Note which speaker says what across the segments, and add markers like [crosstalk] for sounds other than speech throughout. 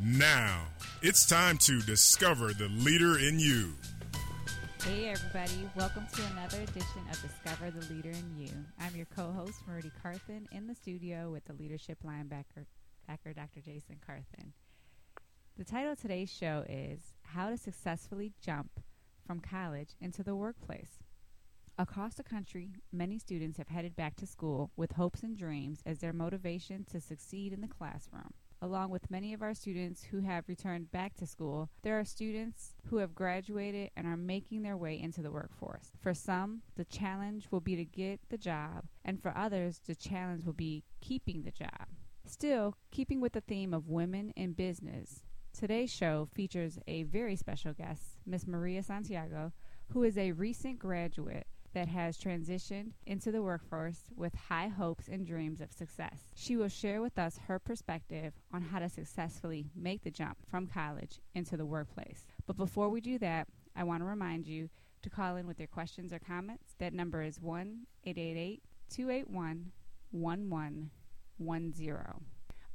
Speaker 1: Now, it's time to discover the leader in you.
Speaker 2: Hey, everybody. Welcome to another edition of Discover the Leader in You. I'm your co host, Marie Carthen, in the studio with the leadership linebacker, backer, Dr. Jason Carthen. The title of today's show is How to Successfully Jump from College into the Workplace. Across the country, many students have headed back to school with hopes and dreams as their motivation to succeed in the classroom. Along with many of our students who have returned back to school, there are students who have graduated and are making their way into the workforce. For some, the challenge will be to get the job, and for others, the challenge will be keeping the job. Still, keeping with the theme of women in business, today's show features a very special guest, Miss Maria Santiago, who is a recent graduate that has transitioned into the workforce with high hopes and dreams of success. She will share with us her perspective on how to successfully make the jump from college into the workplace. But before we do that, I want to remind you to call in with your questions or comments. That number is 1 888 281 1110.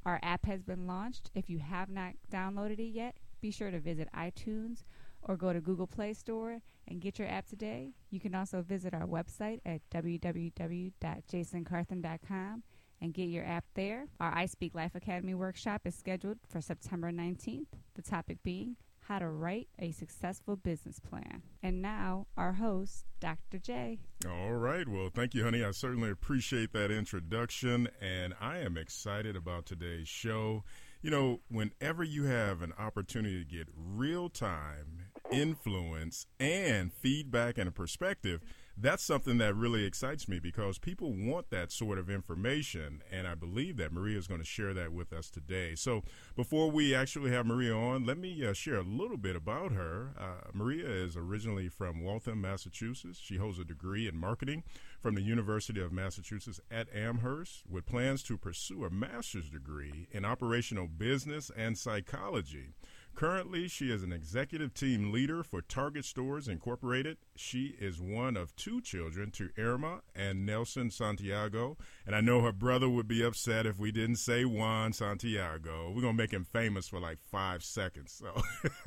Speaker 2: Our app has been launched. If you have not downloaded it yet, be sure to visit iTunes or go to Google Play Store and get your app today. You can also visit our website at www.jasoncarthen.com and get your app there. Our I Speak Life Academy workshop is scheduled for September 19th, the topic being how to write a successful business plan. And now, our host, Dr. J.
Speaker 1: All right. Well, thank you, honey. I certainly appreciate that introduction, and I am excited about today's show. You know, whenever you have an opportunity to get real time influence and feedback and a perspective, that's something that really excites me because people want that sort of information. And I believe that Maria is going to share that with us today. So before we actually have Maria on, let me uh, share a little bit about her. Uh, Maria is originally from Waltham, Massachusetts. She holds a degree in marketing from the University of Massachusetts at Amherst with plans to pursue a master's degree in operational business and psychology. Currently, she is an executive team leader for Target Stores Incorporated. She is one of two children to Irma and Nelson Santiago. And I know her brother would be upset if we didn't say Juan Santiago. We're going to make him famous for like five seconds. So,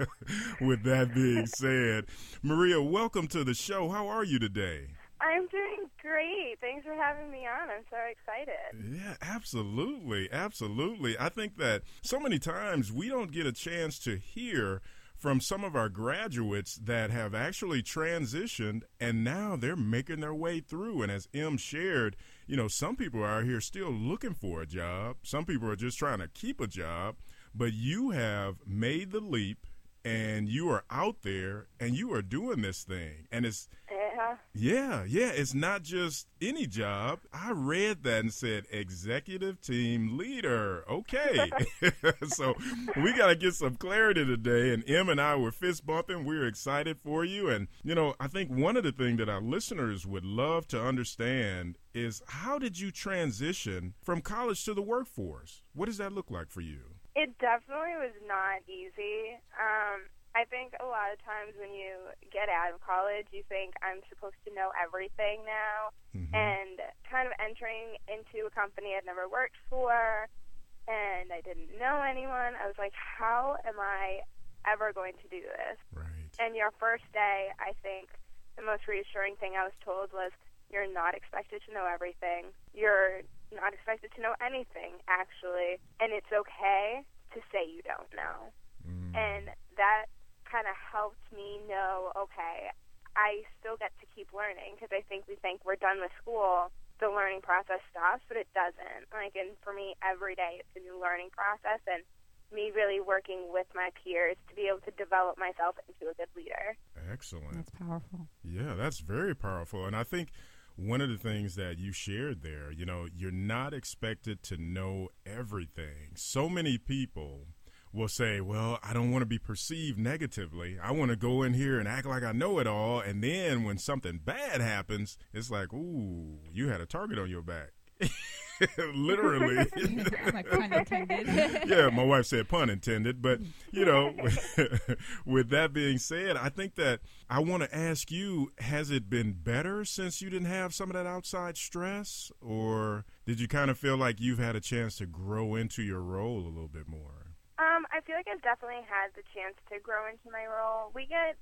Speaker 1: [laughs] with that being said, Maria, welcome to the show. How are you today?
Speaker 3: I'm doing great. Thanks for having me on. I'm so excited.
Speaker 1: Yeah, absolutely. Absolutely. I think that so many times we don't get a chance to hear from some of our graduates that have actually transitioned and now they're making their way through. And as M shared, you know, some people are here still looking for a job, some people are just trying to keep a job, but you have made the leap and you are out there and you are doing this thing. And it's
Speaker 3: yeah.
Speaker 1: Yeah, yeah. It's not just any job. I read that and said executive team leader. Okay. [laughs] [laughs] so we got to get some clarity today. And Em and I were fist bumping. We're excited for you. And, you know, I think one of the things that our listeners would love to understand is how did you transition from college to the workforce? What does that look like for you?
Speaker 3: It definitely was not easy. Um, I think a lot of times when you get out of college, you think I'm supposed to know everything now, mm-hmm. and kind of entering into a company I'd never worked for, and I didn't know anyone. I was like, how am I ever going to do this?
Speaker 1: Right.
Speaker 3: And your first day, I think the most reassuring thing I was told was, you're not expected to know everything. You're not expected to know anything, actually, and it's okay to say you don't know. Mm. And that kind of helped me know, okay, I still get to keep learning because I think we think we're done with school, the learning process stops, but it doesn't. Like, and for me, every day it's a new learning process, and me really working with my peers to be able to develop myself into a good leader.
Speaker 1: Excellent.
Speaker 2: That's powerful.
Speaker 1: Yeah, that's very powerful. And I think one of the things that you shared there, you know, you're not expected to know everything. So many people will say, Well, I don't want to be perceived negatively. I want to go in here and act like I know it all. And then when something bad happens, it's like, Ooh, you had a target on your back. [laughs] Literally. [laughs]
Speaker 2: like [laughs]
Speaker 1: yeah, my wife said pun intended. But, you know, with that being said, I think that I want to ask you has it been better since you didn't have some of that outside stress? Or did you kind of feel like you've had a chance to grow into your role a little bit more?
Speaker 3: Um, I feel like I've definitely had the chance to grow into my role. We get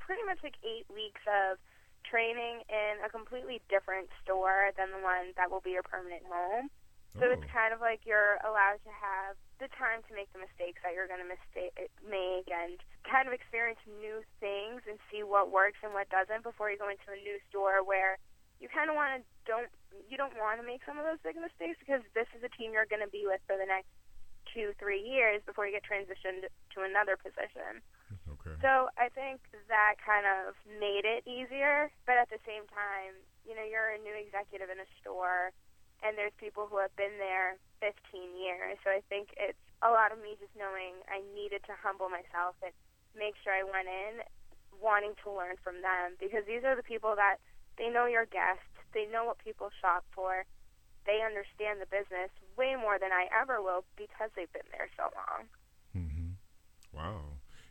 Speaker 3: pretty much like eight weeks of training in a completely different store than the one that will be your permanent home. So oh. it's kind of like you're allowed to have the time to make the mistakes that you're going to mistake, make and kind of experience new things and see what works and what doesn't before you go into a new store where you kind of want to don't you don't want to make some of those big mistakes because this is a team you're going to be with for the next two three years before you get transitioned to another position. [laughs]
Speaker 1: Okay.
Speaker 3: So I think that kind of made it easier, but at the same time, you know, you're a new executive in a store, and there's people who have been there 15 years. So I think it's a lot of me just knowing I needed to humble myself and make sure I went in wanting to learn from them because these are the people that they know your guests, they know what people shop for, they understand the business way more than I ever will because they've been there so long.
Speaker 1: Mm-hmm. Wow.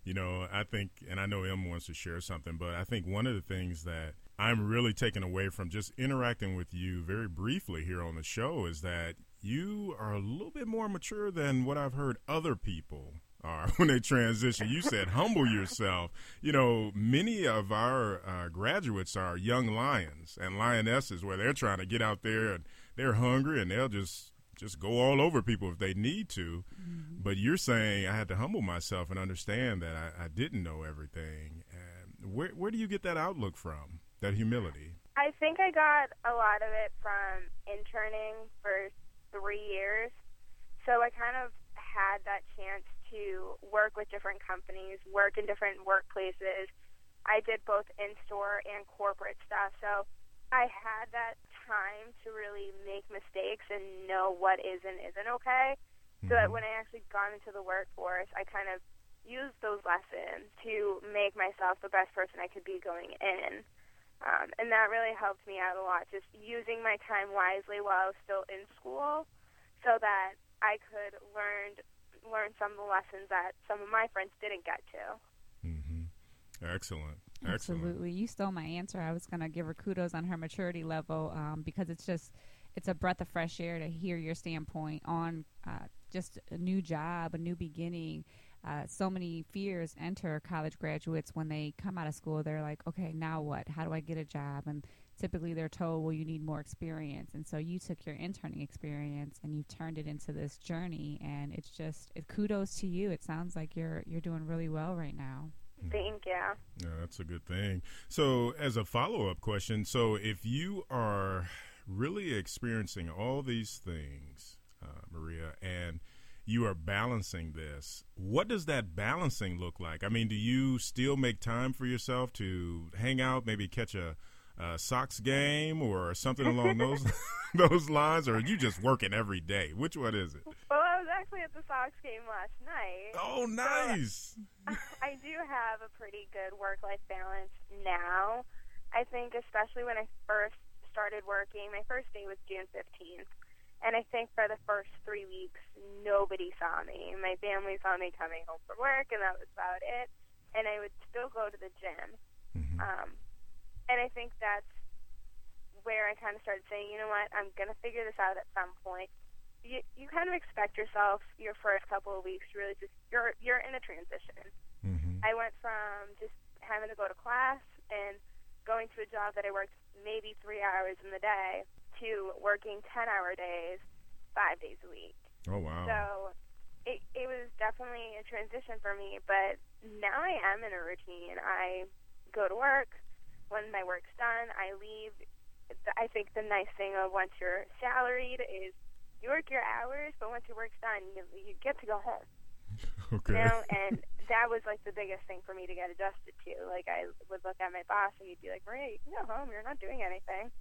Speaker 1: You know, I think, and I know Em wants to share something, but I think one of the things that I'm really taking away from just interacting with you very briefly here on the show is that you are a little bit more mature than what I've heard other people are [laughs] when they transition. You said humble yourself. You know, many of our uh, graduates are young lions and lionesses where they're trying to get out there and they're hungry and they'll just just go all over people if they need to. Mm-hmm. But you're saying I had to humble myself and understand that I, I didn't know everything. And where where do you get that outlook from? That humility?
Speaker 3: I think I got a lot of it from interning for three years. So I kind of had that chance to work with different companies, work in different workplaces. I did both in store and corporate stuff. So I had that time to really make mistakes and know what is and isn't okay. Mm-hmm. So that mm-hmm. when I actually got into the workforce, I kind of used those lessons to make myself the best person I could be going in. Um, and that really helped me out a lot, just using my time wisely while I was still in school so that I could learn learn some of the lessons that some of my friends didn't get to.
Speaker 1: Mm-hmm. Excellent.
Speaker 2: Absolutely. You stole my answer. I was going to give her kudos on her maturity level um, because it's just it's a breath of fresh air to hear your standpoint on uh, just a new job, a new beginning. Uh, so many fears enter college graduates when they come out of school. They're like, okay, now what? How do I get a job? And typically they're told, well, you need more experience. And so you took your interning experience and you've turned it into this journey. And it's just it, kudos to you. It sounds like you're you're doing really well right now.
Speaker 3: Thank you.
Speaker 1: Yeah, that's a good thing. So, as a follow up question, so if you are really experiencing all these things, uh, Maria, and you are balancing this, what does that balancing look like? I mean, do you still make time for yourself to hang out, maybe catch a, a Sox game or something along those [laughs] [laughs] those lines, or are you just working every day? Which one is it?
Speaker 3: Well, I was actually at the Sox game last night.
Speaker 1: Oh, nice.
Speaker 3: So [laughs] I do have a pretty good work life balance now. I think, especially when I first started working, my first day was June 15th. And I think for the first three weeks, nobody saw me. My family saw me coming home from work, and that was about it. And I would still go to the gym. Mm-hmm. Um, and I think that's where I kind of started saying, you know what, I'm going to figure this out at some point. You, you kind of expect yourself your first couple of weeks to really just you're you're in a transition.
Speaker 1: Mm-hmm.
Speaker 3: I went from just having to go to class and going to a job that I worked maybe three hours in the day to working ten hour days, five days a week.
Speaker 1: Oh wow!
Speaker 3: So it it was definitely a transition for me, but now I am in a routine. I go to work. When my work's done, I leave. I think the nice thing of once you're salaried is you work your hours, but once your work's done, you you get to go home. [laughs]
Speaker 1: okay.
Speaker 3: You know, and that was like the biggest thing for me to get adjusted to. Like I would look at my boss and he'd be like, "Maria, you can go home. You're not doing anything."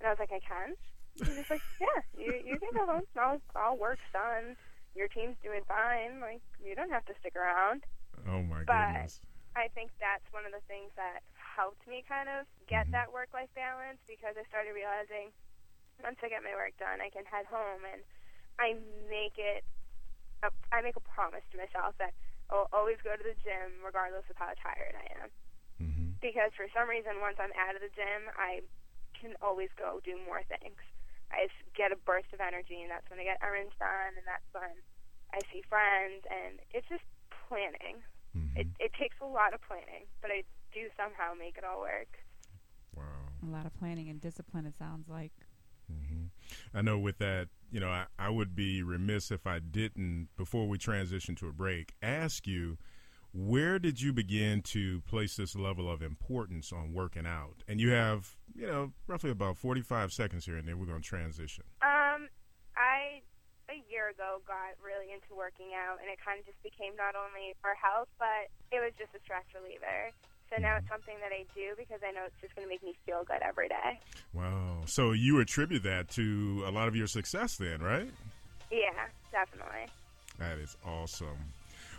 Speaker 3: And I was like, "I can." He's like, [laughs] "Yeah, you you can go home. All all work's done. your team's doing fine. Like you don't have to stick around.
Speaker 1: Oh my
Speaker 3: But-
Speaker 1: goodness.
Speaker 3: I think that's one of the things that helped me kind of get
Speaker 1: Mhm.
Speaker 3: that work life balance because I started realizing once I get my work done, I can head home and I make it. A, I make a promise to myself that I'll always go to the gym regardless of how tired I am.
Speaker 1: hmm
Speaker 3: Because for some reason, once I'm out of the gym, I can always go do more things. I get a burst of energy, and that's when I get errands done, and that's when I see friends, and it's just planning.
Speaker 1: hmm
Speaker 3: It, it takes a lot of planning, but I do somehow make it all work.
Speaker 1: Wow.
Speaker 2: A lot of planning and discipline. It sounds like.
Speaker 1: hmm I know with that, you know, I, I would be remiss if I didn't, before we transition to a break, ask you where did you begin to place this level of importance on working out? And you have, you know, roughly about 45 seconds here, and then we're going to transition.
Speaker 3: Um, I a year ago got really into working out, and it kind of just became not only for health, but it was just a stress reliever. So now it's something that I do because I know it's just going to make me feel good every day.
Speaker 1: Wow. So you attribute that to a lot of your success then, right?
Speaker 3: Yeah, definitely.
Speaker 1: That is awesome.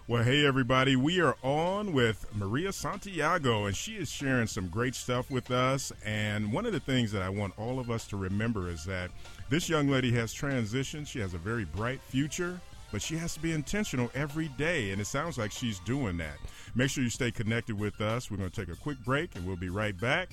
Speaker 1: Well, hey, everybody. We are on with Maria Santiago, and she is sharing some great stuff with us. And one of the things that I want all of us to remember is that this young lady has transitioned. She has a very bright future, but she has to be intentional every day. And it sounds like she's doing that. Make sure you stay connected with us. We're going to take a quick break, and we'll be right back.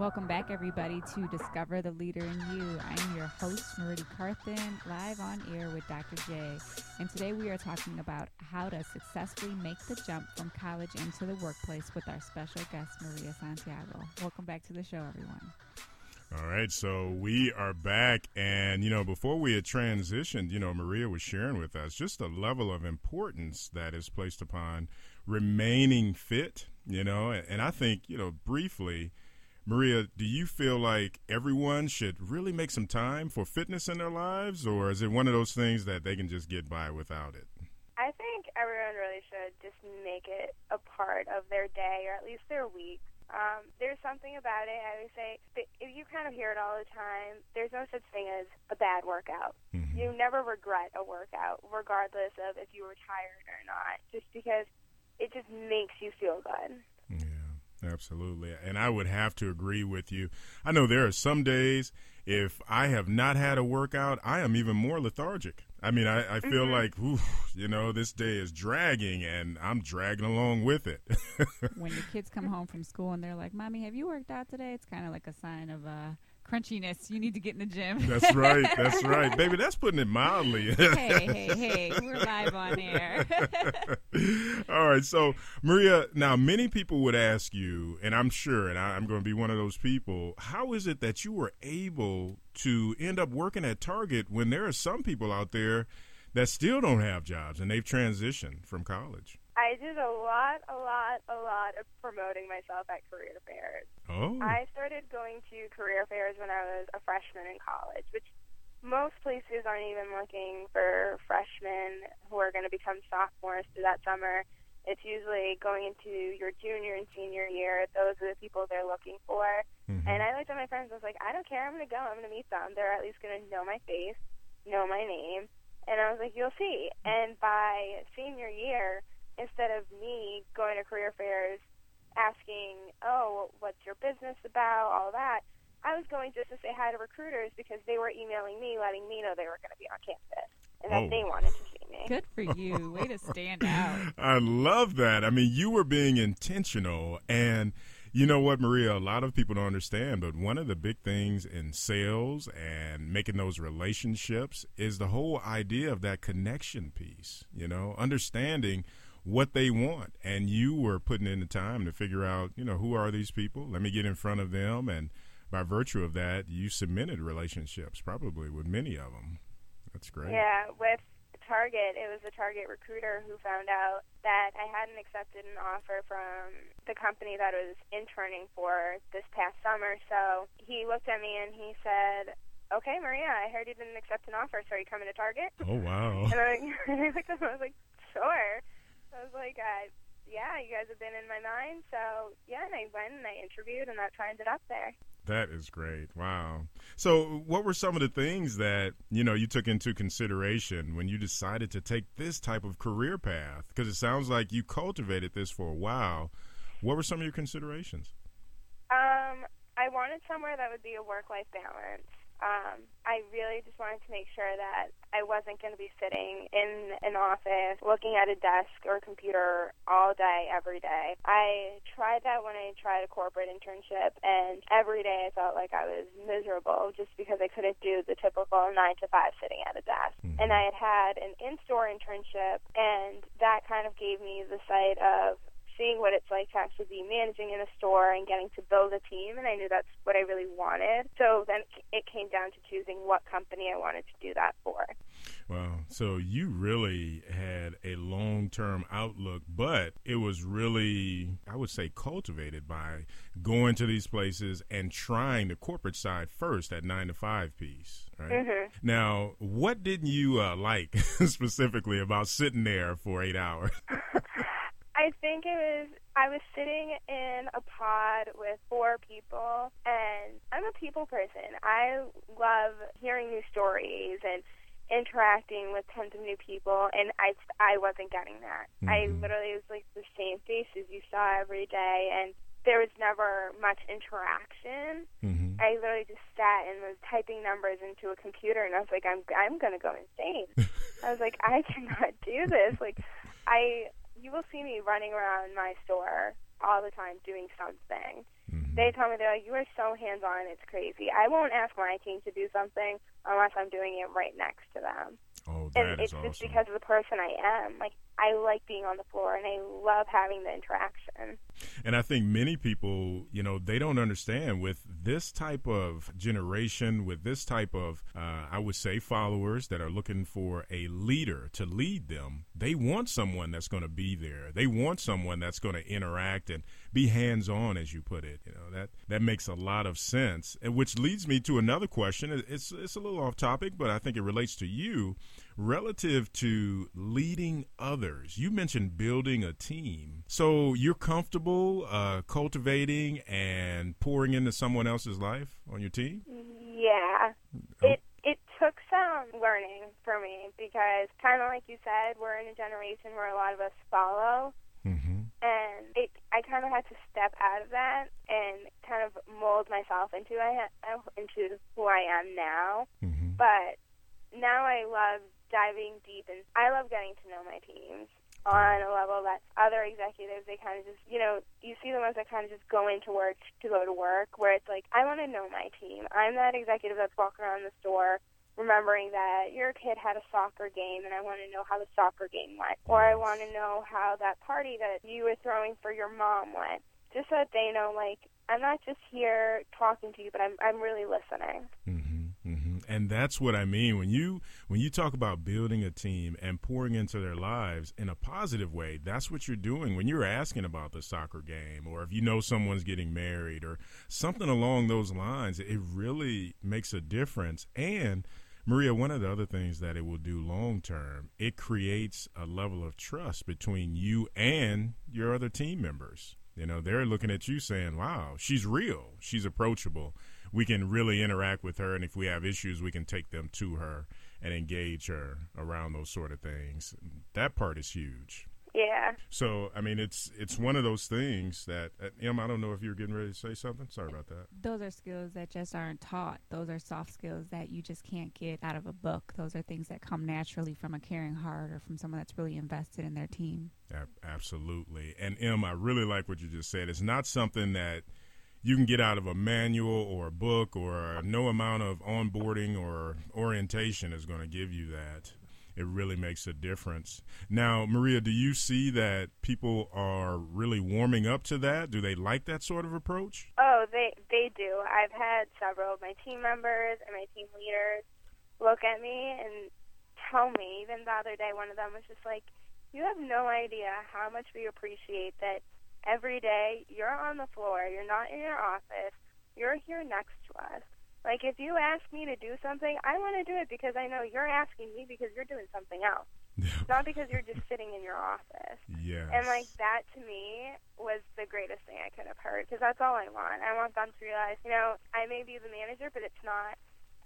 Speaker 2: Welcome back, everybody, to Discover the Leader in You. I'm your host, Marity Carthen, live on air with Dr. J. And today we are talking about how to successfully make the jump from college into the workplace with our special guest, Maria Santiago. Welcome back to the show, everyone.
Speaker 1: All right, so we are back, and you know, before we had transitioned, you know, Maria was sharing with us just the level of importance that is placed upon remaining fit, you know, and I think, you know, briefly, Maria, do you feel like everyone should really make some time for fitness in their lives, or is it one of those things that they can just get by without it?
Speaker 3: I think everyone really should just make it a part of their day or at least their week. Um, there's something about it. I would say if you kind of hear it all the time, there's no such thing as a bad workout.
Speaker 1: Mhm.
Speaker 3: You never regret a workout, regardless of if you were tired or not, just because it just makes you feel good.
Speaker 1: Absolutely. And I would have to agree with you. I know there are some days if I have not had a workout, I am even more lethargic. I mean, I, I feel
Speaker 3: Mhm.
Speaker 1: like, ooh, you know, this day is dragging and I'm dragging along with it.
Speaker 2: When your kids come home from school and they're like, Mommy, have you worked out today? It's kind of like a sign of uh, crunchiness. You need to get in the gym.
Speaker 1: that's right. That's [laughs] right. Baby, that's putting it mildly.
Speaker 2: hey, hey, hey. We're live on air. [laughs]
Speaker 1: All right. So, Maria, now many people would ask you, and I'm sure, and I, I'm going to be one of those people, how is it that you were able to end up working at Target when there are some people out there that still don't have jobs and they've transitioned from college?
Speaker 3: I did a lot, a lot, a lot of promoting myself at career fairs.
Speaker 1: Oh.
Speaker 3: I started going to career fairs when I was a freshman in college, which most places aren't even looking for freshmen who are going to become sophomores through that summer. It's usually going into your junior and senior year. Those are the people they're looking for.
Speaker 1: Mhm.
Speaker 3: And I looked at my friends. I was like, I don't care. I'm going to go. I'm going to meet them. They're at least going to know my face, know my name. And I was like, you'll see. And by senior year, instead of me going to career fairs asking, oh, what's your business about, all that, I was going just to say hi to recruiters because they were emailing me, letting me know they were going to be on campus and that
Speaker 1: Oh.
Speaker 3: they wanted to see me.
Speaker 2: Good for you. Way to stand out. [laughs]
Speaker 1: I love that. I mean, you were being intentional. And you know what, Maria? A lot of people don't understand, but one of the big things in sales and making those relationships is the whole idea of that connection piece, you know, understanding what they want. And you were putting in the time to figure out, you know, who are these people? Let me get in front of them. And by virtue of that, you cemented relationships probably with many of them. That's great.
Speaker 3: Yeah, with Target, it was a Target recruiter who found out that I hadn't accepted an offer from the company that I was interning for this past summer. So he looked at me and he said, okay, Maria, I heard you didn't accept an offer, so are you coming to Target?
Speaker 1: Oh, wow.
Speaker 3: And I, [laughs] and I looked at him, I was like, sure. I was like, uh, yeah, you guys have been in my mind, so yeah, and I went and I interviewed, and that's how I ended up there.
Speaker 1: That is great. Wow. So, what were some of the things that, you know, you took into consideration when you decided to take this type of career path? Because it sounds like you cultivated this for a while. What were some of your considerations?
Speaker 3: Um, I wanted somewhere that would be a work-life balance. Um, I really just wanted to make sure that I wasn't going to be sitting in an office looking at a desk or a computer all day, every day. I tried that when I tried a corporate internship, and every day I felt like I was miserable just because I couldn't do the typical nine to five sitting at a desk.
Speaker 1: Mhm.
Speaker 3: And I had had an in store internship, and that kind of gave me the sight of seeing what it's like to actually be managing in a store and getting to build a team and I knew that's what I really wanted. So then it came down to choosing what company I wanted to do that for.
Speaker 1: Wow. So you really had a long term outlook, but it was really, I would say, cultivated by going to these places and trying the corporate side first, that nine to five piece, right?
Speaker 3: Mhm.
Speaker 1: Now, what didn't you uh, like [laughs] specifically about sitting there for eight hours? [laughs]
Speaker 3: I think it was I was sitting in a pod with four people and I'm a people person. I love hearing new stories and interacting with tons of new people and I I wasn't getting that. I
Speaker 1: Mhm.
Speaker 3: literally was like the same faces you saw every day and there was never much interaction.
Speaker 1: hmm
Speaker 3: I literally just sat and was typing numbers into a computer, and I was like, I'm I'm gonna go insane. [laughs] I was like, I cannot do this. Like, I you will see me running around my store all the time doing something.
Speaker 1: hmm
Speaker 3: They tell me they're like, you are so hands on, it's crazy. I won't ask my team to do something unless I'm doing it right next to them.
Speaker 1: Oh,
Speaker 3: And
Speaker 1: that is
Speaker 3: it's
Speaker 1: awesome.
Speaker 3: just because of the person I am. Like, I like being on the floor, and I love having the interaction.
Speaker 1: And I think many people, you know, they don't understand with this type of generation, with this type of, uh, I would say, followers that are looking for a leader to lead them. They want someone that's going to be there. They want someone that's going to interact and be hands on, as you put it. You know that that makes a lot of sense. And which leads me to another question. It's it's a little off topic, but I think it relates to you relative to leading others. You mentioned building a team, so you're comfortable uh, cultivating and pouring into someone else's life on your team.
Speaker 3: Yeah.
Speaker 1: Oh.
Speaker 3: It it took some learning for me because kind of like you said, we're in a generation where a lot of us follow
Speaker 1: Mm-hmm.
Speaker 3: and it I kind of had to step out of that and kind of mold myself into I into who I am now.
Speaker 1: Mm-hmm.
Speaker 3: But now I love diving deep and I love getting to know my teams on a level that other executives they kind of just you know you see the ones that kind of just go into work to go to work where it's like I want to know my team. I'm that executive that's walking around the store remembering that your kid had a soccer game and I want to know how the soccer game went. Or I want to know how that party that you were throwing for your mom went. Just so that they know, like, I'm not just here talking to you, but I'm I'm really listening.
Speaker 1: Mm-hmm. And that's what I mean when you when you talk about building a team and pouring into their lives in a positive way. That's what you're doing when you're asking about the soccer game, or if you know someone's getting married, or something along those lines. It really makes a difference. And Maria, one of the other things that it will do long term, it creates a level of trust between you and your other team members. You know, they're looking at you saying, "Wow, she's real. She's approachable." We can really interact with her and if we have issues we can take them to her and engage her around those sort of things that part is huge
Speaker 3: Yeah.
Speaker 1: so i mean it's it's one of those things that uh, em i don't know if you're getting ready to say something sorry about that
Speaker 2: Those are skills that just aren't taught. Those are soft skills that you just can't get out of a book. Those are things that come naturally from a caring heart or from someone that's really invested in their team.
Speaker 1: Ab- absolutely and em i really like what you just said it's not something that you can get out of a manual or a book or no amount of onboarding or orientation is going to give you that it really makes a difference. Now, Maria, do you see that people are really warming up to that? Do they like that sort of approach?
Speaker 3: Oh, they they do. I've had several of my team members and my team leaders look at me and tell me. Even the other day, one of them was just like, "You have no idea how much we appreciate that every day you're on the floor. You're not in your office. You're here next to us. Like if you ask me to do something, I want to do it because I know you're asking me because you're doing something else. Not because you're just sitting in your office.
Speaker 1: Yes.
Speaker 3: And like that to me was the greatest thing I could have heard because that's all I want. I want them to realize, you know, I may be the manager, but it's not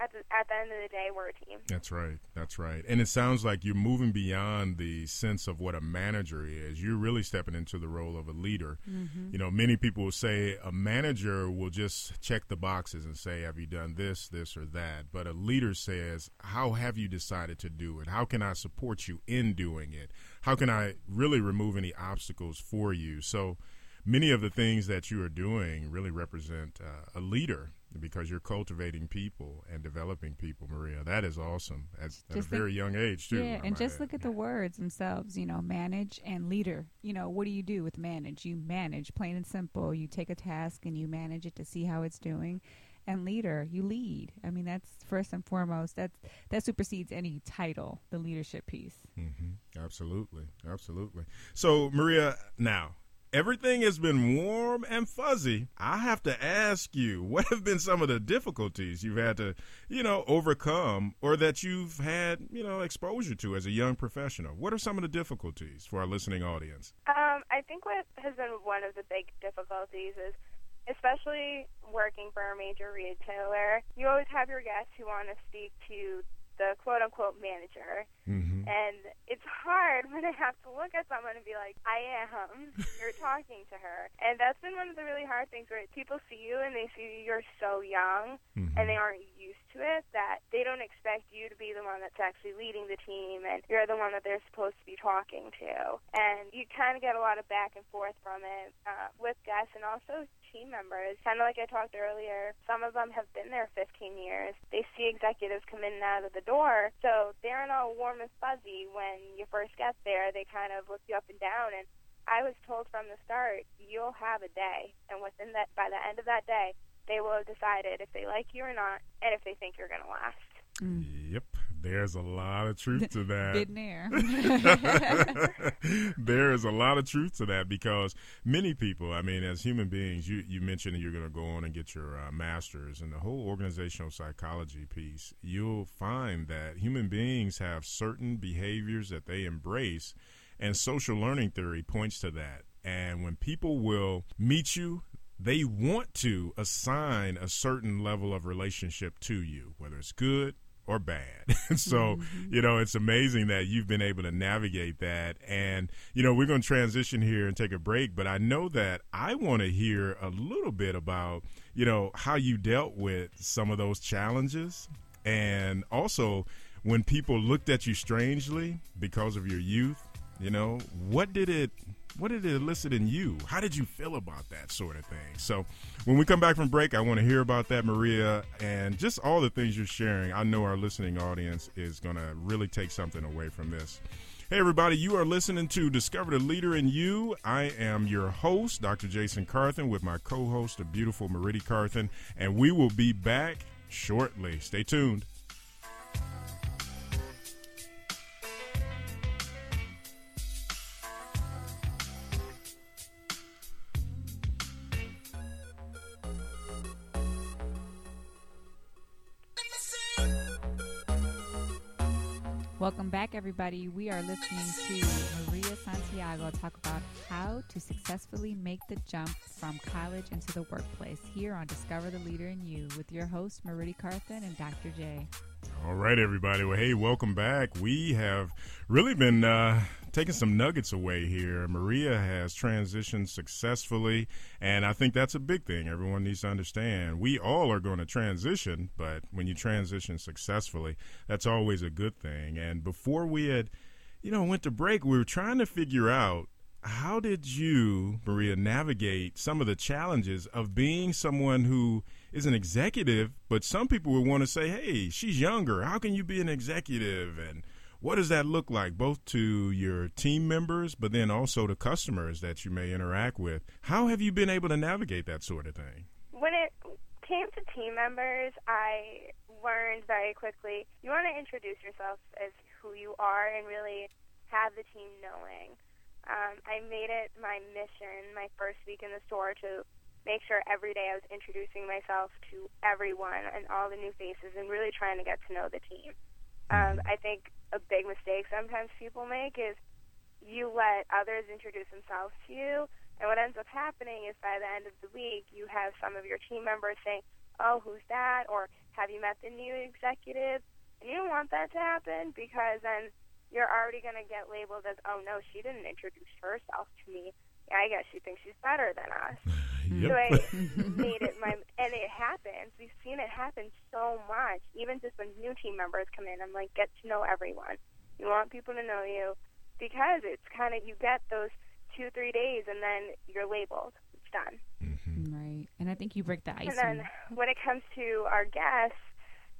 Speaker 3: at the at the end of the day, we're a team.
Speaker 1: That's right. That's right. And it sounds like you're moving beyond the sense of what a manager is. You're really stepping into the role of a leader.
Speaker 2: Mm-hmm.
Speaker 1: You know, many people will say a manager will just check the boxes and say, "Have you done this, this, or that?" But a leader says, "How have you decided to do it? How can I support you in doing it? How can I really remove any obstacles for you?" So many of the things that you are doing really represent uh, a leader because you're cultivating people and developing people, Maria. That is awesome at, at a very young age, too.
Speaker 2: Yeah, and just
Speaker 1: add.
Speaker 2: look at the words themselves, you know, manage and leader. You know, what do you do with manage? You manage, plain and simple. You take a task and you manage it to see how it's doing. And leader, you lead. I mean, that's first and foremost. That's that supersedes any title, the leadership piece.
Speaker 1: hmm Absolutely, absolutely. So, Maria, now everything has been warm and fuzzy. I have to ask you, [laughs] what have been some of the difficulties you've had to, you know, overcome, or that you've had, you know, exposure to as a young professional? What are some of the difficulties for our listening audience?
Speaker 3: Um, I think what has been one of the big difficulties is, especially working for a major retailer, you always have your guests who want to speak to the quote unquote manager.
Speaker 1: Mm-hmm.
Speaker 3: And it's hard [laughs] when I have to look at someone and be like, I am. [laughs] You're talking to her. And that's been one of the really hard things where people see you and they see you're so young
Speaker 1: Mm-hmm.
Speaker 3: and they aren't used to it that they don't expect you to be the one that's actually leading the team and you're the one that they're supposed to be talking to. And you kind of get a lot of back and forth from it uh, with guests and also team members. Kind of like I talked earlier, some of them have been there 15 years. They see executives come in and out of the door, so they're not all warm and fuzzy when you first get there. They kind of look you up and down and I was told from the start, you'll have a day, and within that, by the end of that day, they will have decided if they like you or not, and if they think you're going to last.
Speaker 2: Mm.
Speaker 1: Yep, there's a lot of truth to [laughs] that.
Speaker 2: There. [laughs]
Speaker 1: there is a lot of truth to that because many people, I mean, as human beings, you, you mentioned you're going to go on and get your uh, master's and the whole organizational psychology piece, you'll find that human beings have certain behaviors that they embrace, and social learning theory points to that. And when people will meet you, they want to assign a certain level of relationship to you, whether it's good or bad. [laughs] so, mm-hmm. you know, it's amazing that you've been able to navigate that. And, you know, we're going to transition here and take a break, but I know that I want to hear a little bit about, you know, how you dealt with some of those challenges. And also, when people looked at you strangely because of your youth, you know, what did it what did it elicit in you? How did you feel about that sort of thing? So, when we come back from break, I want to hear about that, Maria, and just all the things you're sharing. I know our listening audience is going to really take something away from this. Hey, everybody, you are listening to Discover the Leader in You. I am your host, Dr. Jason Carthen, with my co host, the beautiful Meridi Carthen, and we will be back shortly. Stay tuned.
Speaker 2: Welcome back, everybody. We are listening to Maria Santiago talk about how to successfully make the jump from college into the workplace here on Discover the Leader in You with your hosts, Marity Carthen and Dr. J.
Speaker 1: All right, everybody. Well, hey, welcome back. We have really been uh, taking some nuggets away here. Maria has transitioned successfully, and I think that's a big thing. Everyone needs to understand. We all are going to transition, but when you transition successfully, that's always a good thing. And before we had, you know, went to break, we were trying to figure out how did you, Maria, navigate some of the challenges of being someone who is an executive, but some people would want to say, hey, she's younger. How can you be an executive? And what does that look like, both to your team members, but then also to customers that you may interact with? How have you been able to navigate that sort of thing?
Speaker 3: When it came to team members, I learned very quickly you want to introduce yourself as who you are and really have the team knowing. Um, I made it my mission my first week in the store to make sure every day I was introducing myself to everyone and all the new faces and really trying to get to know the team. Um, I think a big mistake sometimes people make is you let others introduce themselves to you, and what ends up happening is by the end of the week, you have some of your team members saying, "Oh, who's that?" or "Have you met the new executive?" And you don't want that to happen because then you're already going to get labeled as, "Oh no, she didn't introduce herself to me. I guess she thinks she's better than us." [laughs]
Speaker 1: Yep.
Speaker 3: So I [laughs] made it my, and it happens. We've seen it happen so much. Even just when new team members come in, I'm like, get to know everyone. You want people to know you because it's kind of you get those two three days and then you're labeled. It's done.
Speaker 1: Mm-hmm.
Speaker 2: Right. And I think you break the ice.
Speaker 3: And then when it comes to our guests,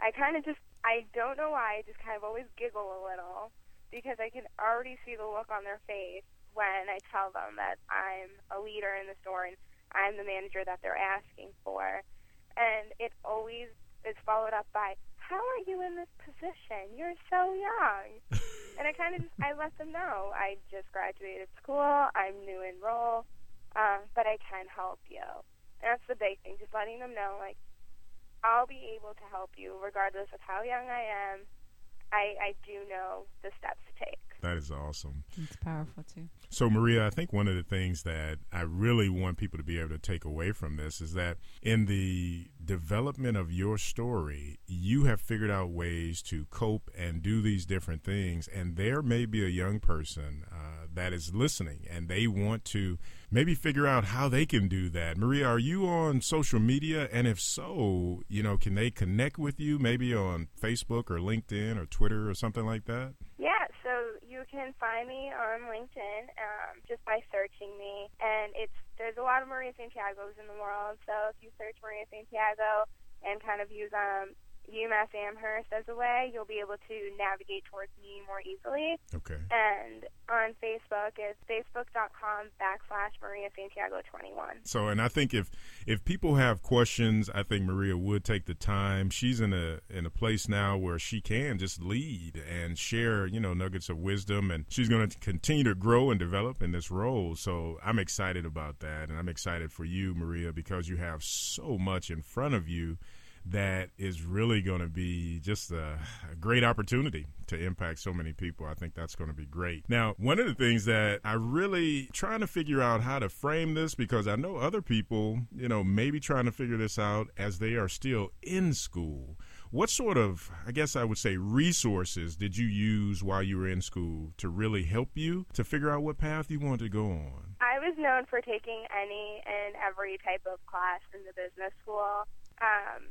Speaker 3: I kind of just I don't know why I just kind of always giggle a little because I can already see the look on their face when I tell them that I'm a leader in the store and I'm the manager that they're asking for. And it always is followed up by, How are you in this position? You're so young. [laughs] and I kind of just, I let them know I just graduated school, I'm new in role, um, but I can help you. And that's the big thing, just letting them know, like, I'll be able to help you regardless of how young I am. I, I do know the steps to take.
Speaker 1: That is awesome.
Speaker 2: It's powerful too.
Speaker 1: So, Maria, I think one of the things that I really want people to be able to take away from this is that in the development of your story, you have figured out ways to cope and do these different things. And there may be a young person uh, that is listening and they want to maybe figure out how they can do that. Maria, are you on social media? And if so, you know, can they connect with you maybe on Facebook or LinkedIn or Twitter or something like that?
Speaker 3: You can find me on LinkedIn um, just by searching me, and it's there's a lot of Maria Santiago's in the world. So if you search Maria Santiago and kind of use um, UMass Amherst as a way, you'll be able to navigate towards me more easily.
Speaker 1: Okay.
Speaker 3: And on Facebook, it's facebook.com backslash Maria Santiago 21.
Speaker 1: So, and I think if if people have questions, I think Maria would take the time. She's in a in a place now where she can just lead and share, you know, nuggets of wisdom, and she's going to continue to grow and develop in this role. So, I'm excited about that, and I'm excited for you, Maria, because you have so much in front of you that is really going to be just a, a, great opportunity to impact so many people. I think that's going to be great. Now, one of the things that I really trying to figure out how to frame this because I know other people, you know, maybe trying to figure this out as they are still in school. What sort of, I guess I would say, resources did you use while you were in school to really help you to figure out what path you wanted to go on?
Speaker 3: I was known for taking any and every type of class in the business school um,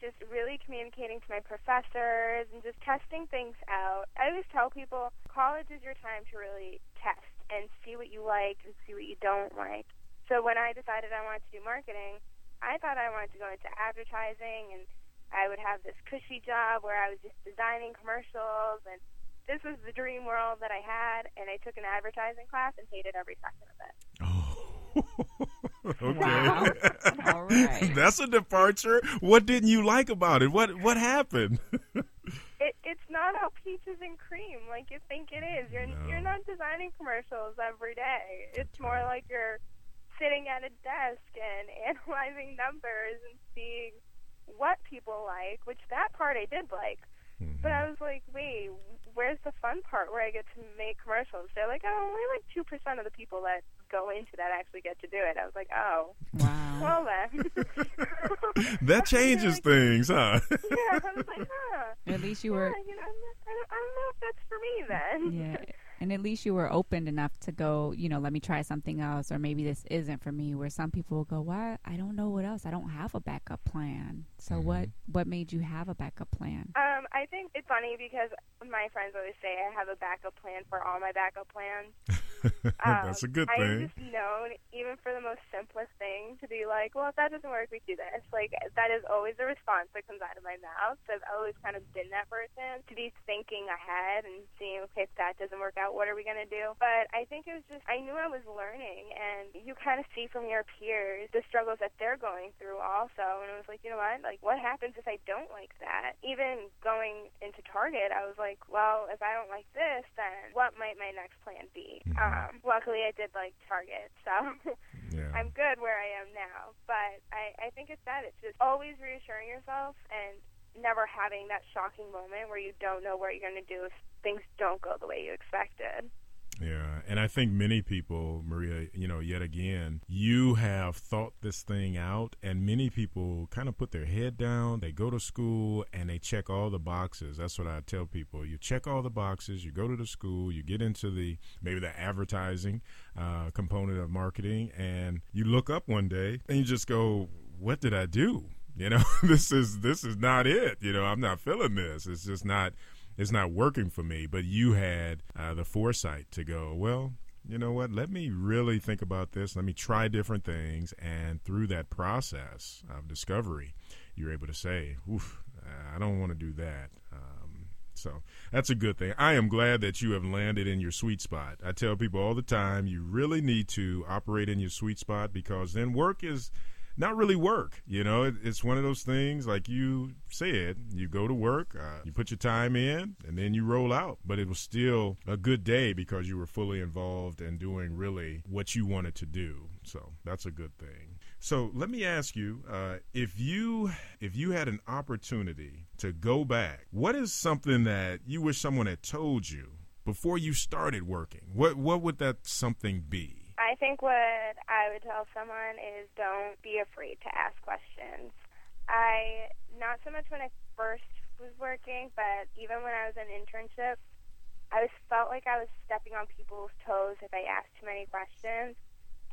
Speaker 3: just really communicating to my professors and just testing things out. I always tell people college is your time to really test and see what you like and see what you don't like. So when I decided I wanted to do marketing, I thought I wanted to go into advertising and I would have this cushy job where I was just designing commercials and this was the dream world that I had and I took an advertising class and hated every second of it.
Speaker 1: Oh, [laughs] Okay.
Speaker 2: Wow. [laughs] All right.
Speaker 1: That's a departure. What didn't you like about it? What what happened? [laughs]
Speaker 3: it, it's not all peaches and cream like you think it is. You're
Speaker 1: No.
Speaker 3: you're not designing commercials every day. It's
Speaker 1: That's
Speaker 3: more like you're sitting at a desk and analyzing numbers and seeing what people like, which that part I did like. But mm-hmm. I was like, wait, where's the fun part where I get to make commercials? They're like, oh, only like two percent of the people that go into that actually get to do it. I was like, oh,
Speaker 2: Wow.
Speaker 3: well then. [laughs]
Speaker 1: that changes [laughs] things, huh?
Speaker 3: yeah, I was like, huh.
Speaker 2: At least you
Speaker 3: Yeah,
Speaker 2: were
Speaker 3: you know, I'm not, I, don't, I don't know if that's for me then.
Speaker 2: yeah. And at least you were open enough to go, you know, let me try something else or maybe this isn't for me where some people will go, "Why? I don't know what else. I don't have a backup plan." So
Speaker 1: Mhm.
Speaker 2: what what made you have a backup plan?
Speaker 3: Um, I think it's funny because my friends always say I have a backup plan for all my backup plans. [laughs]
Speaker 1: That's a
Speaker 3: Um,
Speaker 1: good
Speaker 3: I am
Speaker 1: thing.
Speaker 3: just known, even for the most simplest thing, to be like, well, if that doesn't work, we do this. Like, that is always the response that comes out of my mouth. So I've always kind of been that person to be thinking ahead and seeing, okay, if that doesn't work out, what are we going to do? But I think it was just, I knew I was learning, and you kind of see from your peers the struggles that they're going through also. And it was like, you know what? Like, what happens if I don't like that? Even going into Target, I was like, well, if I don't like this, then what might my next plan be?
Speaker 1: Mhm.
Speaker 3: Um, luckily, I did like Target, so [laughs]
Speaker 1: Yeah.
Speaker 3: I'm good where I am now. But I, I think it's that. It's just always reassuring yourself and never having that shocking moment where you don't know what you're going to do if things don't go the way you expected.
Speaker 1: Yeah, and I think many people, Maria, you know, yet again, you have thought this thing out, and many people kind of put their head down. They go to school and they check all the boxes. That's what I tell people. You check all the boxes. You go to the school. You get into the maybe the advertising uh, component of marketing, and you look up one day and you just go, "What did I do?" You know, [laughs] this is this is not it. You know, I'm not feeling this. It's just not it's not working for me. But you had uh, the foresight to go, well, you know what? Let me really think about this. Let me try different things. And through that process of discovery, you're able to say, oof, I don't want to do that. Um, so that's a good thing. I am glad that you have landed in your sweet spot. I tell people all the time, you really need to operate in your sweet spot because then work is not really work. You know, it, it's one of those things like you said, you go to work, uh, you put your time in, and then you roll out. But it was still a good day because you were fully involved and doing really what you wanted to do. So that's a good thing. So let me ask you, uh, if you if you had an opportunity to go back, what is something that you wish someone had told you before you started working? What what would that something be?
Speaker 3: I think what I would tell someone is don't be afraid to ask questions. I, not so much when I first was working, but even when I was in internship, I was felt like I was stepping on people's toes if I asked too many questions.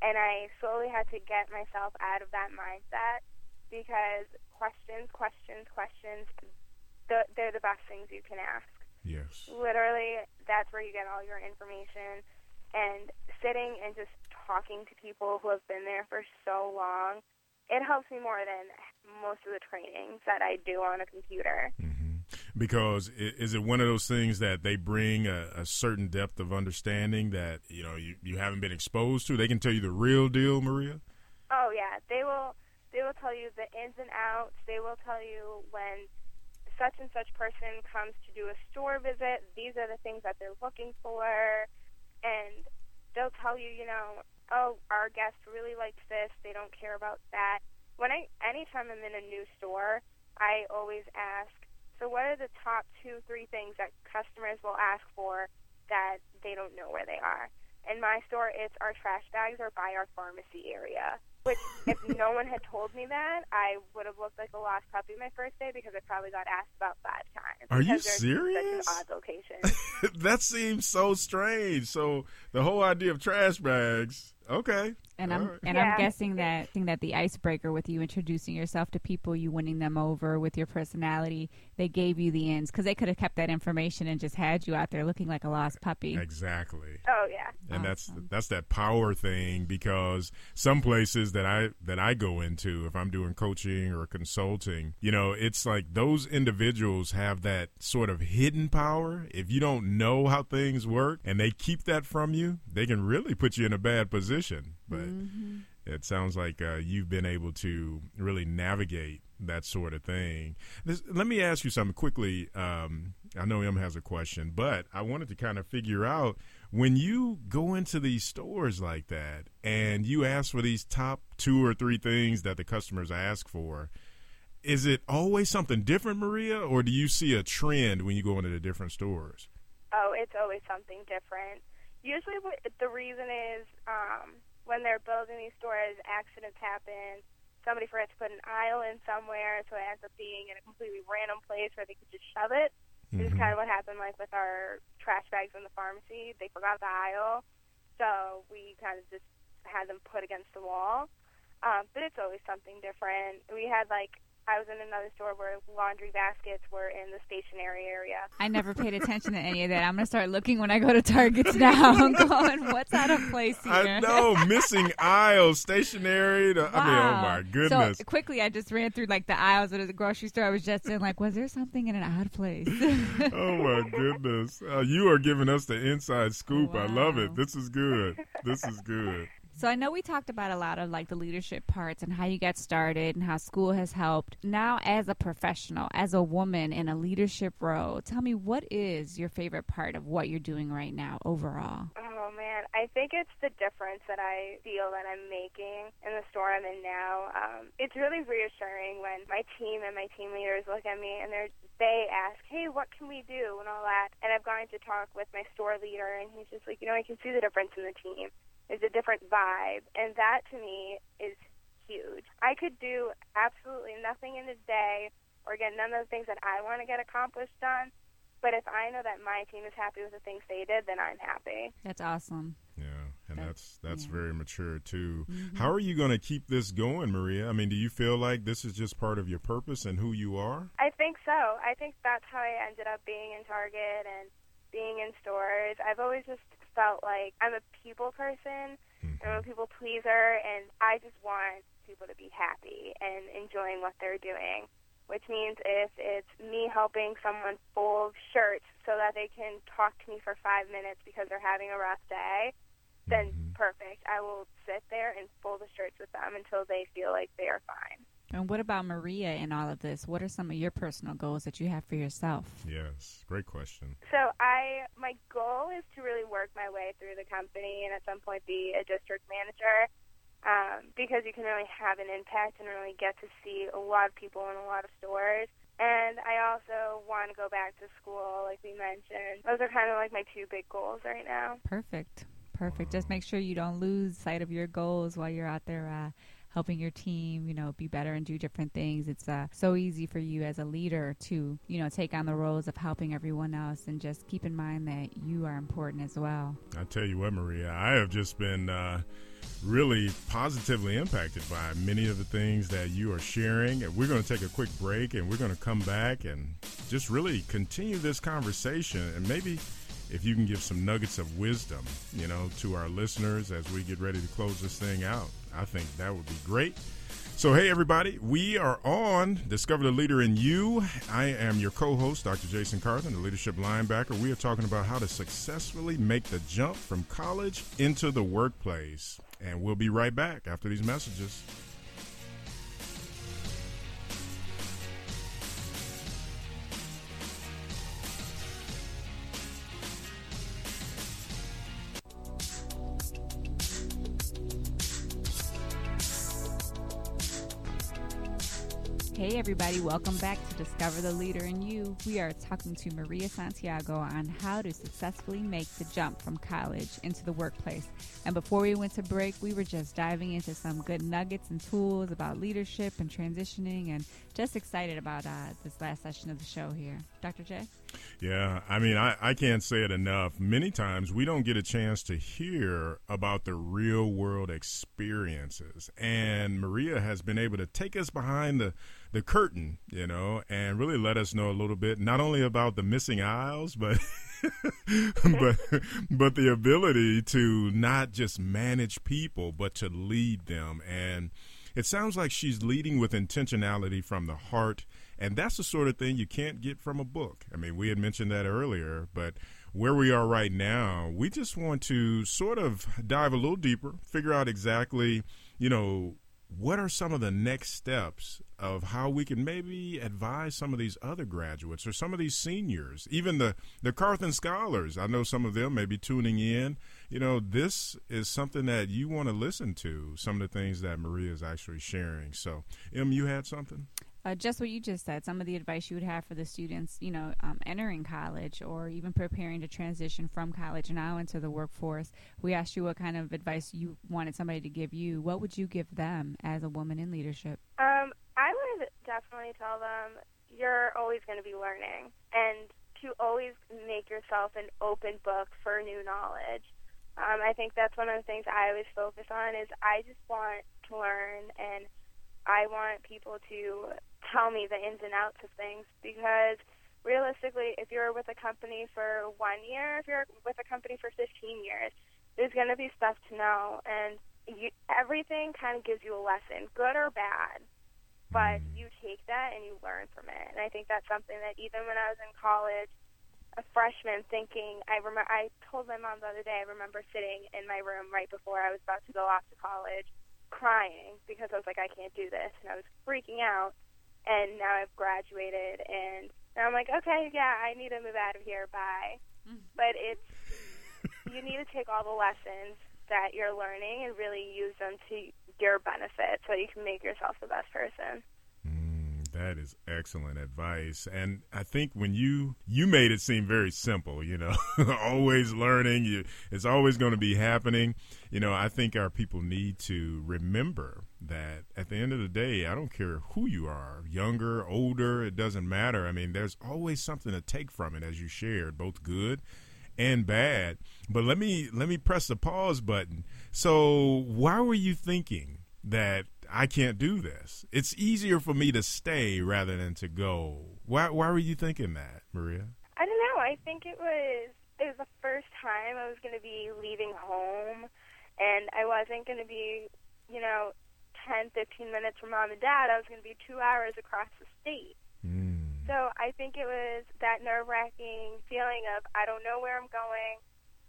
Speaker 3: And I slowly had to get myself out of that mindset because questions, questions, questions, they're the best things you can ask.
Speaker 1: Yes.
Speaker 3: Literally, that's where you get all your information and sitting and just talking to people who have been there for so long, it helps me more than most of the trainings that I do on a computer.
Speaker 1: Mm-hmm. Because is it one of those things that they bring a, a, certain depth of understanding that you know you, you haven't been exposed to? They can tell you the real deal, Maria.
Speaker 3: Oh yeah, they will. They will tell you the ins and outs. They will tell you when such and such person comes to do a store visit. These are the things that they're looking for and they'll tell you, you know, oh, our guest really likes this. They don't care about that. When I, anytime I'm in a new store, I always ask, so what are the top two, three things that customers will ask for that they don't know where they are? In my store, it's our trash bags are by our pharmacy area. Which, if [laughs] no one had told me that, I would have looked like a lost puppy my first day because I probably got asked about five times.
Speaker 1: Are you serious?
Speaker 3: Such an odd location. [laughs]
Speaker 1: that seems so strange. So the whole idea of trash bags Okay.
Speaker 2: And I'm right. and yeah. I'm guessing that thing that the icebreaker with you introducing yourself to people, you winning them over with your personality, they gave you the ends because they could have kept that information and just had you out there looking like a lost puppy.
Speaker 1: Exactly.
Speaker 3: Oh yeah.
Speaker 1: And awesome. that's that's that power thing because some places that I that I go into, if I'm doing coaching or consulting, you know, it's like those individuals have that sort of hidden power. If you don't know how things work and they keep that from you, they can really put you in a bad position position, but mm-hmm. it sounds like uh, you've been able to really navigate that sort of thing. This, let me ask you something quickly. Um, I know Em has a question, but I wanted to kind of figure out when you go into these stores like that and you ask for these top two or three things that the customers ask for. Is it always something different, Maria, or do you see a trend when you go into the different stores?
Speaker 3: Oh, it's always something different usually what the reason is um, when they're building these stores, accidents happen. Somebody forgot to put an aisle in somewhere, so it ends up being in a completely random place where they could just shove it. Mm-hmm. This is kind of what happened, like with our trash bags in the pharmacy. They forgot the aisle, so we kind of just had them put against the wall. Um, but it's always something different. We had like I was in another store where laundry baskets were in the stationery area.
Speaker 2: I never paid attention to any of that. I'm going to start looking when I go to Targets now. I'm [laughs] going, what's out of place here?
Speaker 1: I know, missing aisles, stationery. To, wow. I mean, oh my goodness.
Speaker 2: So quickly, I just ran through like the aisles of the grocery store I was just in. Like, was there something in an odd place? [laughs]
Speaker 1: oh my goodness. Uh, you are giving us the inside scoop. Wow. I love it. This is good. This is good.
Speaker 2: So I know we talked about a lot of like the leadership parts and how you got started and how school has helped. Now, as a professional, as a woman in a leadership role, tell me what is your favorite part of what you're doing right now overall?
Speaker 3: Oh man, I think it's the difference that I feel that I'm making in the store I'm in now. Um, it's really reassuring when my team and my team leaders look at me and they're they ask, "Hey, what can we do?" and all that. And I've gone to talk with my store leader, and he's just like, "You know, I can see the difference in the team. There's a different vibe, and that to me is huge. I could do absolutely nothing in a day or get none of the things that I want to get accomplished done. But if I know that my team is happy with the things they did, then I'm happy.
Speaker 2: That's awesome.
Speaker 1: Yeah, and that's that's,
Speaker 2: yeah.
Speaker 1: very mature too.
Speaker 2: Mhm.
Speaker 1: How are you going to keep this going, Maria? I mean, do you feel like this is just part of your purpose and who you are?
Speaker 3: I think so. I think that's how I ended up being in Target and being in stores. I've always just felt like I'm a people person.
Speaker 1: Mhm.
Speaker 3: I'm a people pleaser, and I just want people to be happy and enjoying what they're doing. Which means if it's me helping someone fold shirts so that they can talk to me for five minutes because they're having a rough day, then
Speaker 1: Mhm.
Speaker 3: perfect. I will sit there and fold the shirts with them until they feel like they are fine.
Speaker 2: And what about Maria in all of this? What are some of your personal goals that you have for yourself?
Speaker 1: Yes, great question.
Speaker 3: So I, my goal is to really work my way through the company and at some point be a district manager, um, because you can really have an impact and really get to see a lot of people in a lot of stores. And I also want to go back to school, like we mentioned. Those are kind of like my two big goals right now.
Speaker 2: Perfect. Perfect. Just make sure you don't lose sight of your goals while you're out there uh, helping your team, you know, be better and do different things. It's uh, so easy for you as a leader to, you know, take on the roles of helping everyone else and just keep in mind that you are important as well.
Speaker 1: I tell you what, Maria, I have just been uh, really positively impacted by many of the things that you are sharing. And we're going to take a quick break and we're going to come back and just really continue this conversation. And maybe if you can give some nuggets of wisdom, you know, to our listeners as we get ready to close this thing out, I think that would be great. So, hey, everybody, we are on Discover the Leader in You. I am your co host, Dr. Jason Carthen, the leadership linebacker. We are talking about how to successfully make the jump from college into the workplace. And we'll be right back after these messages.
Speaker 2: Everybody, welcome back to Discover the Leader in You. We are talking to Maria Santiago on how to successfully make the jump from college into the workplace. And before we went to break, we were just diving into some good nuggets and tools about leadership and transitioning, and just excited about uh, this last session of the show here. Dr. J?
Speaker 1: Yeah, I mean, I, I can't say it enough. Many times we don't get a chance to hear about the real world experiences. And Maria has been able to take us behind the, the curtain, you know, and really let us know a little bit, not only about the missing aisles, but. [laughs] but but the ability to not just manage people but to lead them and it sounds like she's leading with intentionality from the heart and that's the sort of thing you can't get from a book. I mean, we had mentioned that earlier, but where we are right now, we just want to sort of dive a little deeper, figure out exactly, you know, what are some of the next steps of how we can maybe advise some of these other graduates or some of these seniors, even the the Carthen scholars. I know some of them may be tuning in. You know, this is something that you want to listen to. Some of the things that Maria is actually sharing. So, Em, you had something.
Speaker 2: Uh, just what you just said, some of the advice you would have for the students, you know, um, entering college or even preparing to transition from college now into the workforce. We asked you what kind of advice you wanted somebody to give you. What would you give them as a woman in leadership?
Speaker 3: Um, I would definitely tell them you're always going to be learning and to always make yourself an open book for new knowledge. Um, I think that's one of the things I always focus on is I just want to learn and I want people to tell me the ins and outs of things because realistically, if you're with a company for one year, if you're with a company for 15 years, there's going to be stuff to know, and you, everything kind of gives you a lesson, good or bad. But mm. you take that and you learn from it, and I think that's something that even when I was in college, a freshman, thinking I remember I told my mom the other day I remember sitting in my room right before I was about to go off to college, crying because I was like I can't do this, and I was freaking out. And now I've graduated, and now I'm like, okay, yeah, I need to move out of here. Bye. Mm. But it's you need to take all the lessons that you're learning and really use them to your benefit so you can make yourself the best person.
Speaker 1: That is excellent advice. And I think when you you made it seem very simple, you know, [laughs] always learning, you it's always going to be happening. You know, I think our people need to remember that at the end of the day, I don't care who you are, younger, older, it doesn't matter. I mean, there's always something to take from it as you shared, both good and bad. But let me let me press the pause button. So why were you thinking that I can't do this? It's easier for me to stay rather than to go. Why why were you thinking that, Maria?
Speaker 3: I don't know. I think it was it was the first time I was going to be leaving home and I wasn't going to be, you know, 10, 15 minutes from mom and dad. I was going to be 2 hours across the state.
Speaker 1: Mm.
Speaker 3: So I think it was that nerve wracking feeling of I don't know where I'm going.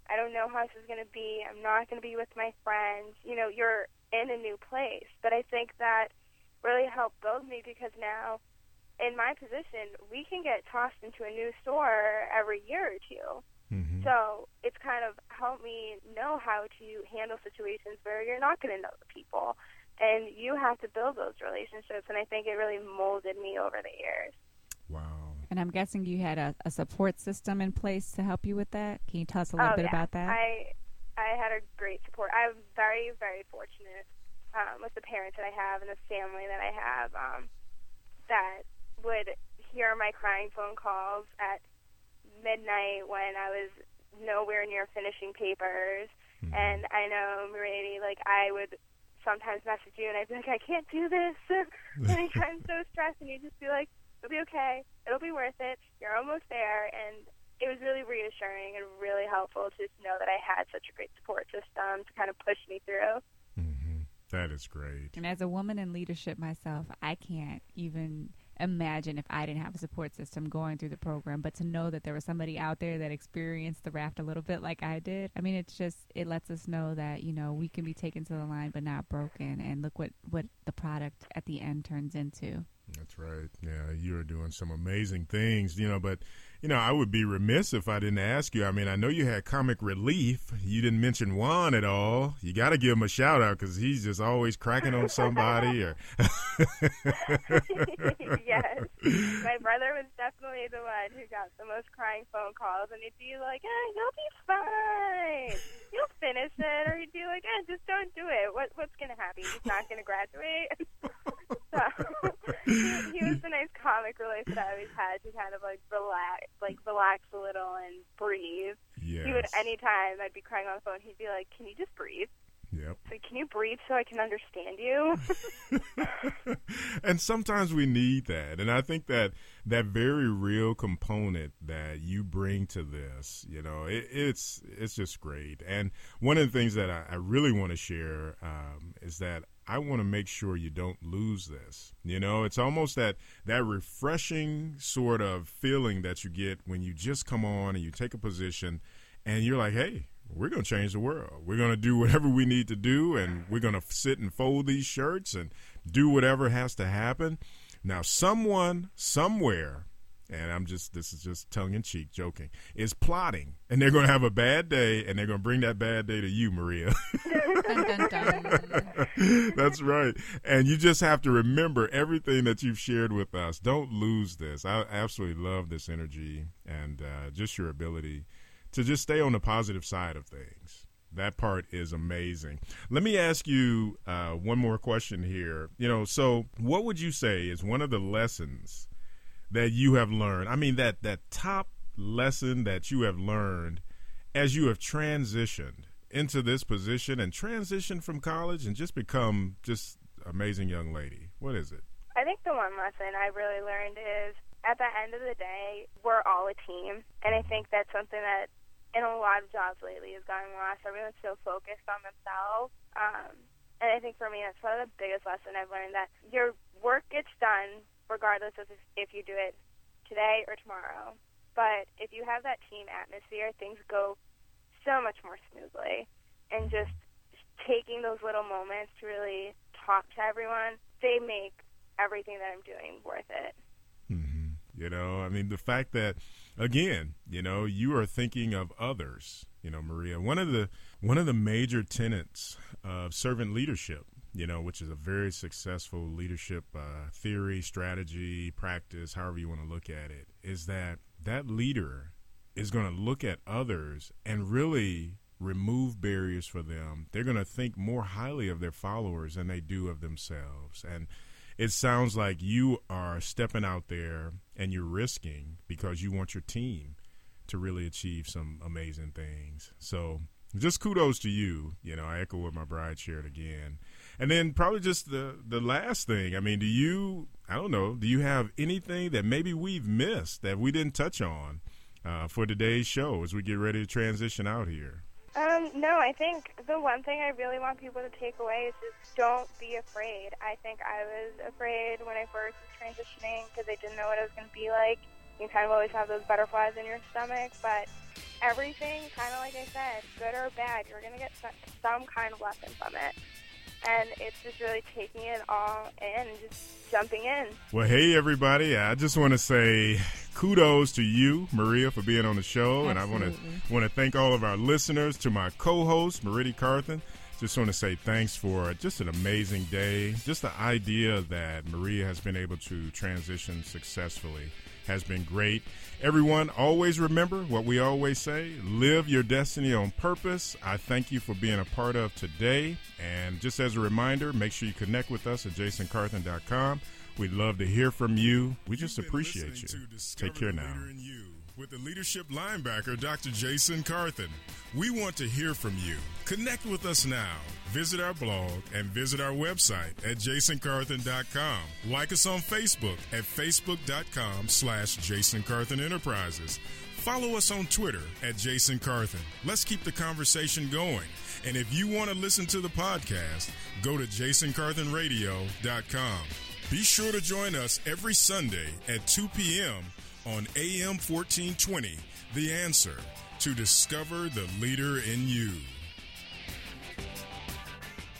Speaker 3: I don't know how this is going to be. I'm not going to be with my friends. You know, you're in a new place. But I think that really helped build me because now, in my position, we can get tossed into a new store every year or 2
Speaker 1: Mm-hmm.
Speaker 3: So it's kind of helped me know how to handle situations where you're not going to know the people. And you have to build those relationships. And I think it really molded me over the years.
Speaker 1: Wow.
Speaker 2: And I'm guessing you had a, a support system in place to help you with that. Can you tell us a little
Speaker 3: oh,
Speaker 2: bit
Speaker 3: yeah.
Speaker 2: about that?
Speaker 3: I I had a great support. I'm very very fortunate um, with the parents that I have and the family that I have um, that would hear my crying phone calls at midnight when I was nowhere near finishing papers.
Speaker 1: Mhm.
Speaker 3: And I know Marie, like I would sometimes message you and I'd be like, I can't do this. [laughs] like I'm so [laughs] stressed, and you'd just be like, it'll be okay. It'll be worth it. You're almost there. And it was really reassuring and really helpful to just know that I had such a great support system to kind of push me through.
Speaker 1: Mhm. That is great.
Speaker 2: and as a woman in leadership myself, I can't even imagine if I didn't have a support system going through the program. But to know that there was somebody out there that experienced the raft a little bit like I did, I mean, it's just it lets us know that you know we can be taken to the line but not broken. And look what what the product at the end turns into.
Speaker 1: That's right. Yeah, you're doing some amazing things, you know, but you know, I would be remiss if I didn't ask you. I mean, I know you had comic relief. You didn't mention Juan at all. You got to give him a shout out because he's just always cracking on somebody. Or [laughs]
Speaker 3: yes, my brother was definitely the one who got the most crying phone calls, and he'd be like, eh, "You'll be fine. You'll finish it," or he'd be like, "Eh, just don't do it. What what's gonna happen? You're not gonna graduate." [laughs] so [laughs] he, he was the nice comic relief that I always had to kind of like relax, like relax a little and breathe.
Speaker 1: yes,
Speaker 3: He would anytime I'd be crying on the phone, he'd be like, "Can you just breathe?
Speaker 1: Yep.
Speaker 3: Like, can you breathe so I can understand you?" [laughs]
Speaker 1: and sometimes we need that and i think that that very real component that you bring to this you know it, it's it's just great and one of the things that i, I really want to share um, is that i want to make sure you don't lose this you know it's almost that that refreshing sort of feeling that you get when you just come on and you take a position and you're like hey we're going to change the world. We're going to do [laughs] whatever we need to do, and we're going to sit and fold these shirts and do whatever has to happen. Now, someone somewhere, and I'm just, this is just tongue in cheek joking, is plotting, and they're going to have a bad day, and they're going to bring that bad day to you, Maria.
Speaker 2: dun, dun, dun. [laughs]
Speaker 1: That's right. And you just have to remember everything that you've shared with us. Don't lose this. I absolutely love this energy and uh, just your ability to just stay on the positive side of things. That part is amazing. Let me ask you uh, one more question here. You know, so what would you say is one of the lessons that you have learned? I mean, that that top lesson that you have learned as you have transitioned into this position and transitioned from college and just become just amazing young lady. What is it?
Speaker 3: I think the one lesson I really learned is at the end of the day, we're all a team. And I think that's something that in a lot of jobs lately has gotten lost. Everyone's so focused on themselves. Um, and I think for me, that's probably the biggest lesson I've learned that your work gets done regardless of if, you do it today or tomorrow. But if you have that team atmosphere, things go so much more smoothly. And just taking those little moments to really talk to everyone, they make everything that I'm doing worth it.
Speaker 1: Mm-hmm. You know, I mean, the fact that, again, you know, you are thinking of others You know, Maria, one of the one of the major tenets of servant leadership, you know, which is a very successful leadership uh, theory, strategy, practice, however you want to look at it, is that that leader is going to look at others and really remove barriers for them. They're going to think more highly of their followers than they do of themselves. And it sounds like you are stepping out there and you're risking because you want your team to really achieve some amazing things. So just kudos to you. You know, I echo what my bride shared again. And then probably just the the last thing. I mean, do you I don't know, do you have anything that maybe we've missed that we didn't touch on uh, for today's show as we get ready to transition out here?
Speaker 3: Um, no, I think the one thing I really want people to take away is just don't be afraid. I think I was afraid when I first was transitioning because I didn't know what it was going to be like. You kind of always have those butterflies in your stomach, but everything, kind of like I said, good or bad, you're going to get some kind of lesson from it and it's just really taking it all in and just jumping in.
Speaker 1: Well, hey, everybody. I just want to say kudos to you, Maria, for being on the show.
Speaker 2: Absolutely.
Speaker 1: And I want to want to thank all of our listeners, to my co-host, Meridi Carthen. Just want to say thanks for just an amazing day. Just the idea that Maria has been able to transition successfully has been great. Everyone, always remember what we always say live your destiny on purpose. I thank you for being a part of today. And just as a reminder, make sure you connect with us at jasoncarthen.com. We'd love to hear from you. We just appreciate you. Take care now with the leadership linebacker, Dr. Jason Carthen. We want to hear from you. Connect with us now. Visit our blog and visit our website at jasoncarthen.com. Like us on Facebook at facebook.com slash Jason Carthen Enterprises. Follow us on Twitter at Jason Carthen. Let's keep the conversation going. And if you want to listen to the podcast, go to jasoncarthenradio.com. Be sure to join us every Sunday at 2 p.m on AM 1420, The Answer, to discover the leader in you.